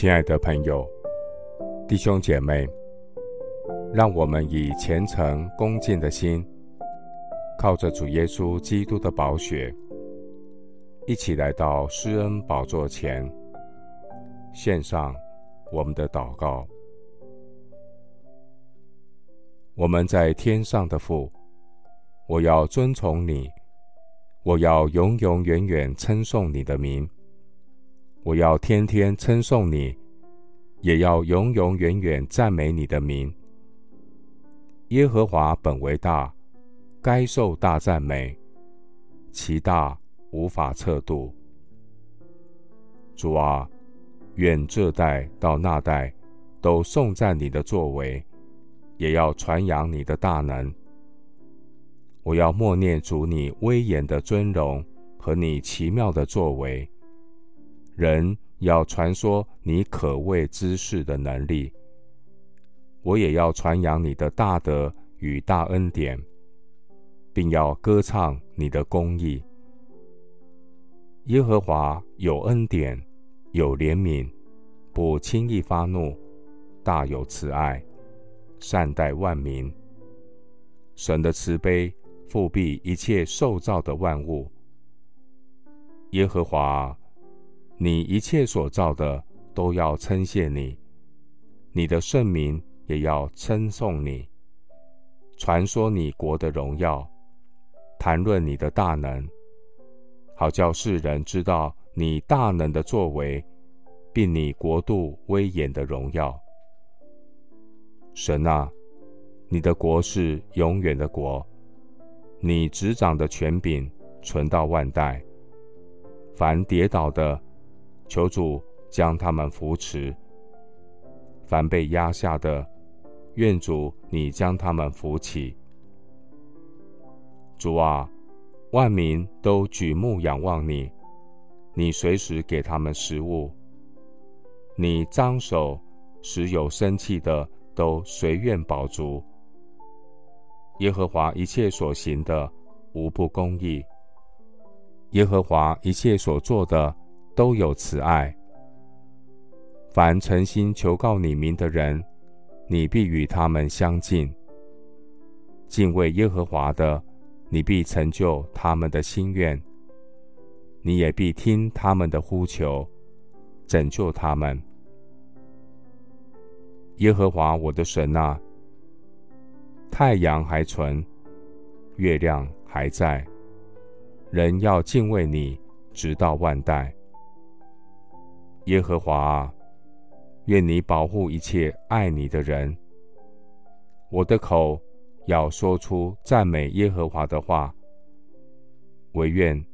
亲爱的朋友、弟兄姐妹，让我们以虔诚恭敬的心，靠着主耶稣基督的宝血，一起来到施恩宝座前，献上我们的祷告。我们在天上的父，我要遵从你，我要永永远远称颂你的名。我要天天称颂你，也要永永远远赞美你的名。耶和华本为大，该受大赞美，其大无法测度。主啊，愿这代到那代都颂赞你的作为，也要传扬你的大能。我要默念主你威严的尊荣和你奇妙的作为。人要传说你可畏之事的能力，我也要传扬你的大德与大恩典，并要歌唱你的公义。耶和华有恩典，有怜悯，不轻易发怒，大有慈爱，善待万民。神的慈悲覆庇一切受造的万物。耶和华。你一切所造的都要称谢你，你的圣名也要称颂你，传说你国的荣耀，谈论你的大能，好叫世人知道你大能的作为，并你国度威严的荣耀。神啊，你的国是永远的国，你执掌的权柄存到万代，凡跌倒的。求主将他们扶持，凡被压下的，愿主你将他们扶起。主啊，万民都举目仰望你，你随时给他们食物。你张手，使有生气的都随愿饱足。耶和华一切所行的无不公义，耶和华一切所做的。都有慈爱。凡诚心求告你名的人，你必与他们相近。敬畏耶和华的，你必成就他们的心愿。你也必听他们的呼求，拯救他们。耶和华我的神啊，太阳还存，月亮还在，人要敬畏你，直到万代。耶和华啊，愿你保护一切爱你的人。我的口要说出赞美耶和华的话。惟愿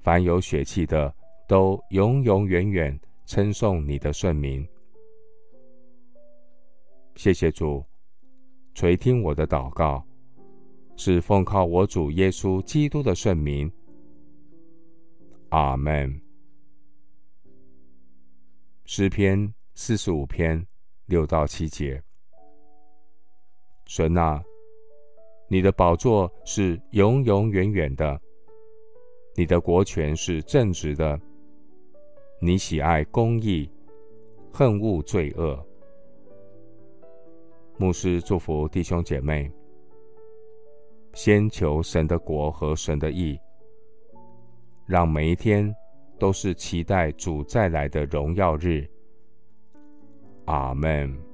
凡有血气的都永永远远称颂你的圣名。谢谢主，垂听我的祷告，是奉靠我主耶稣基督的圣名。阿门。诗篇四十五篇六到七节：神啊，你的宝座是永永远远的，你的国权是正直的，你喜爱公义，恨恶罪恶。牧师祝福弟兄姐妹，先求神的国和神的义，让每一天。都是期待主再来的荣耀日。阿门。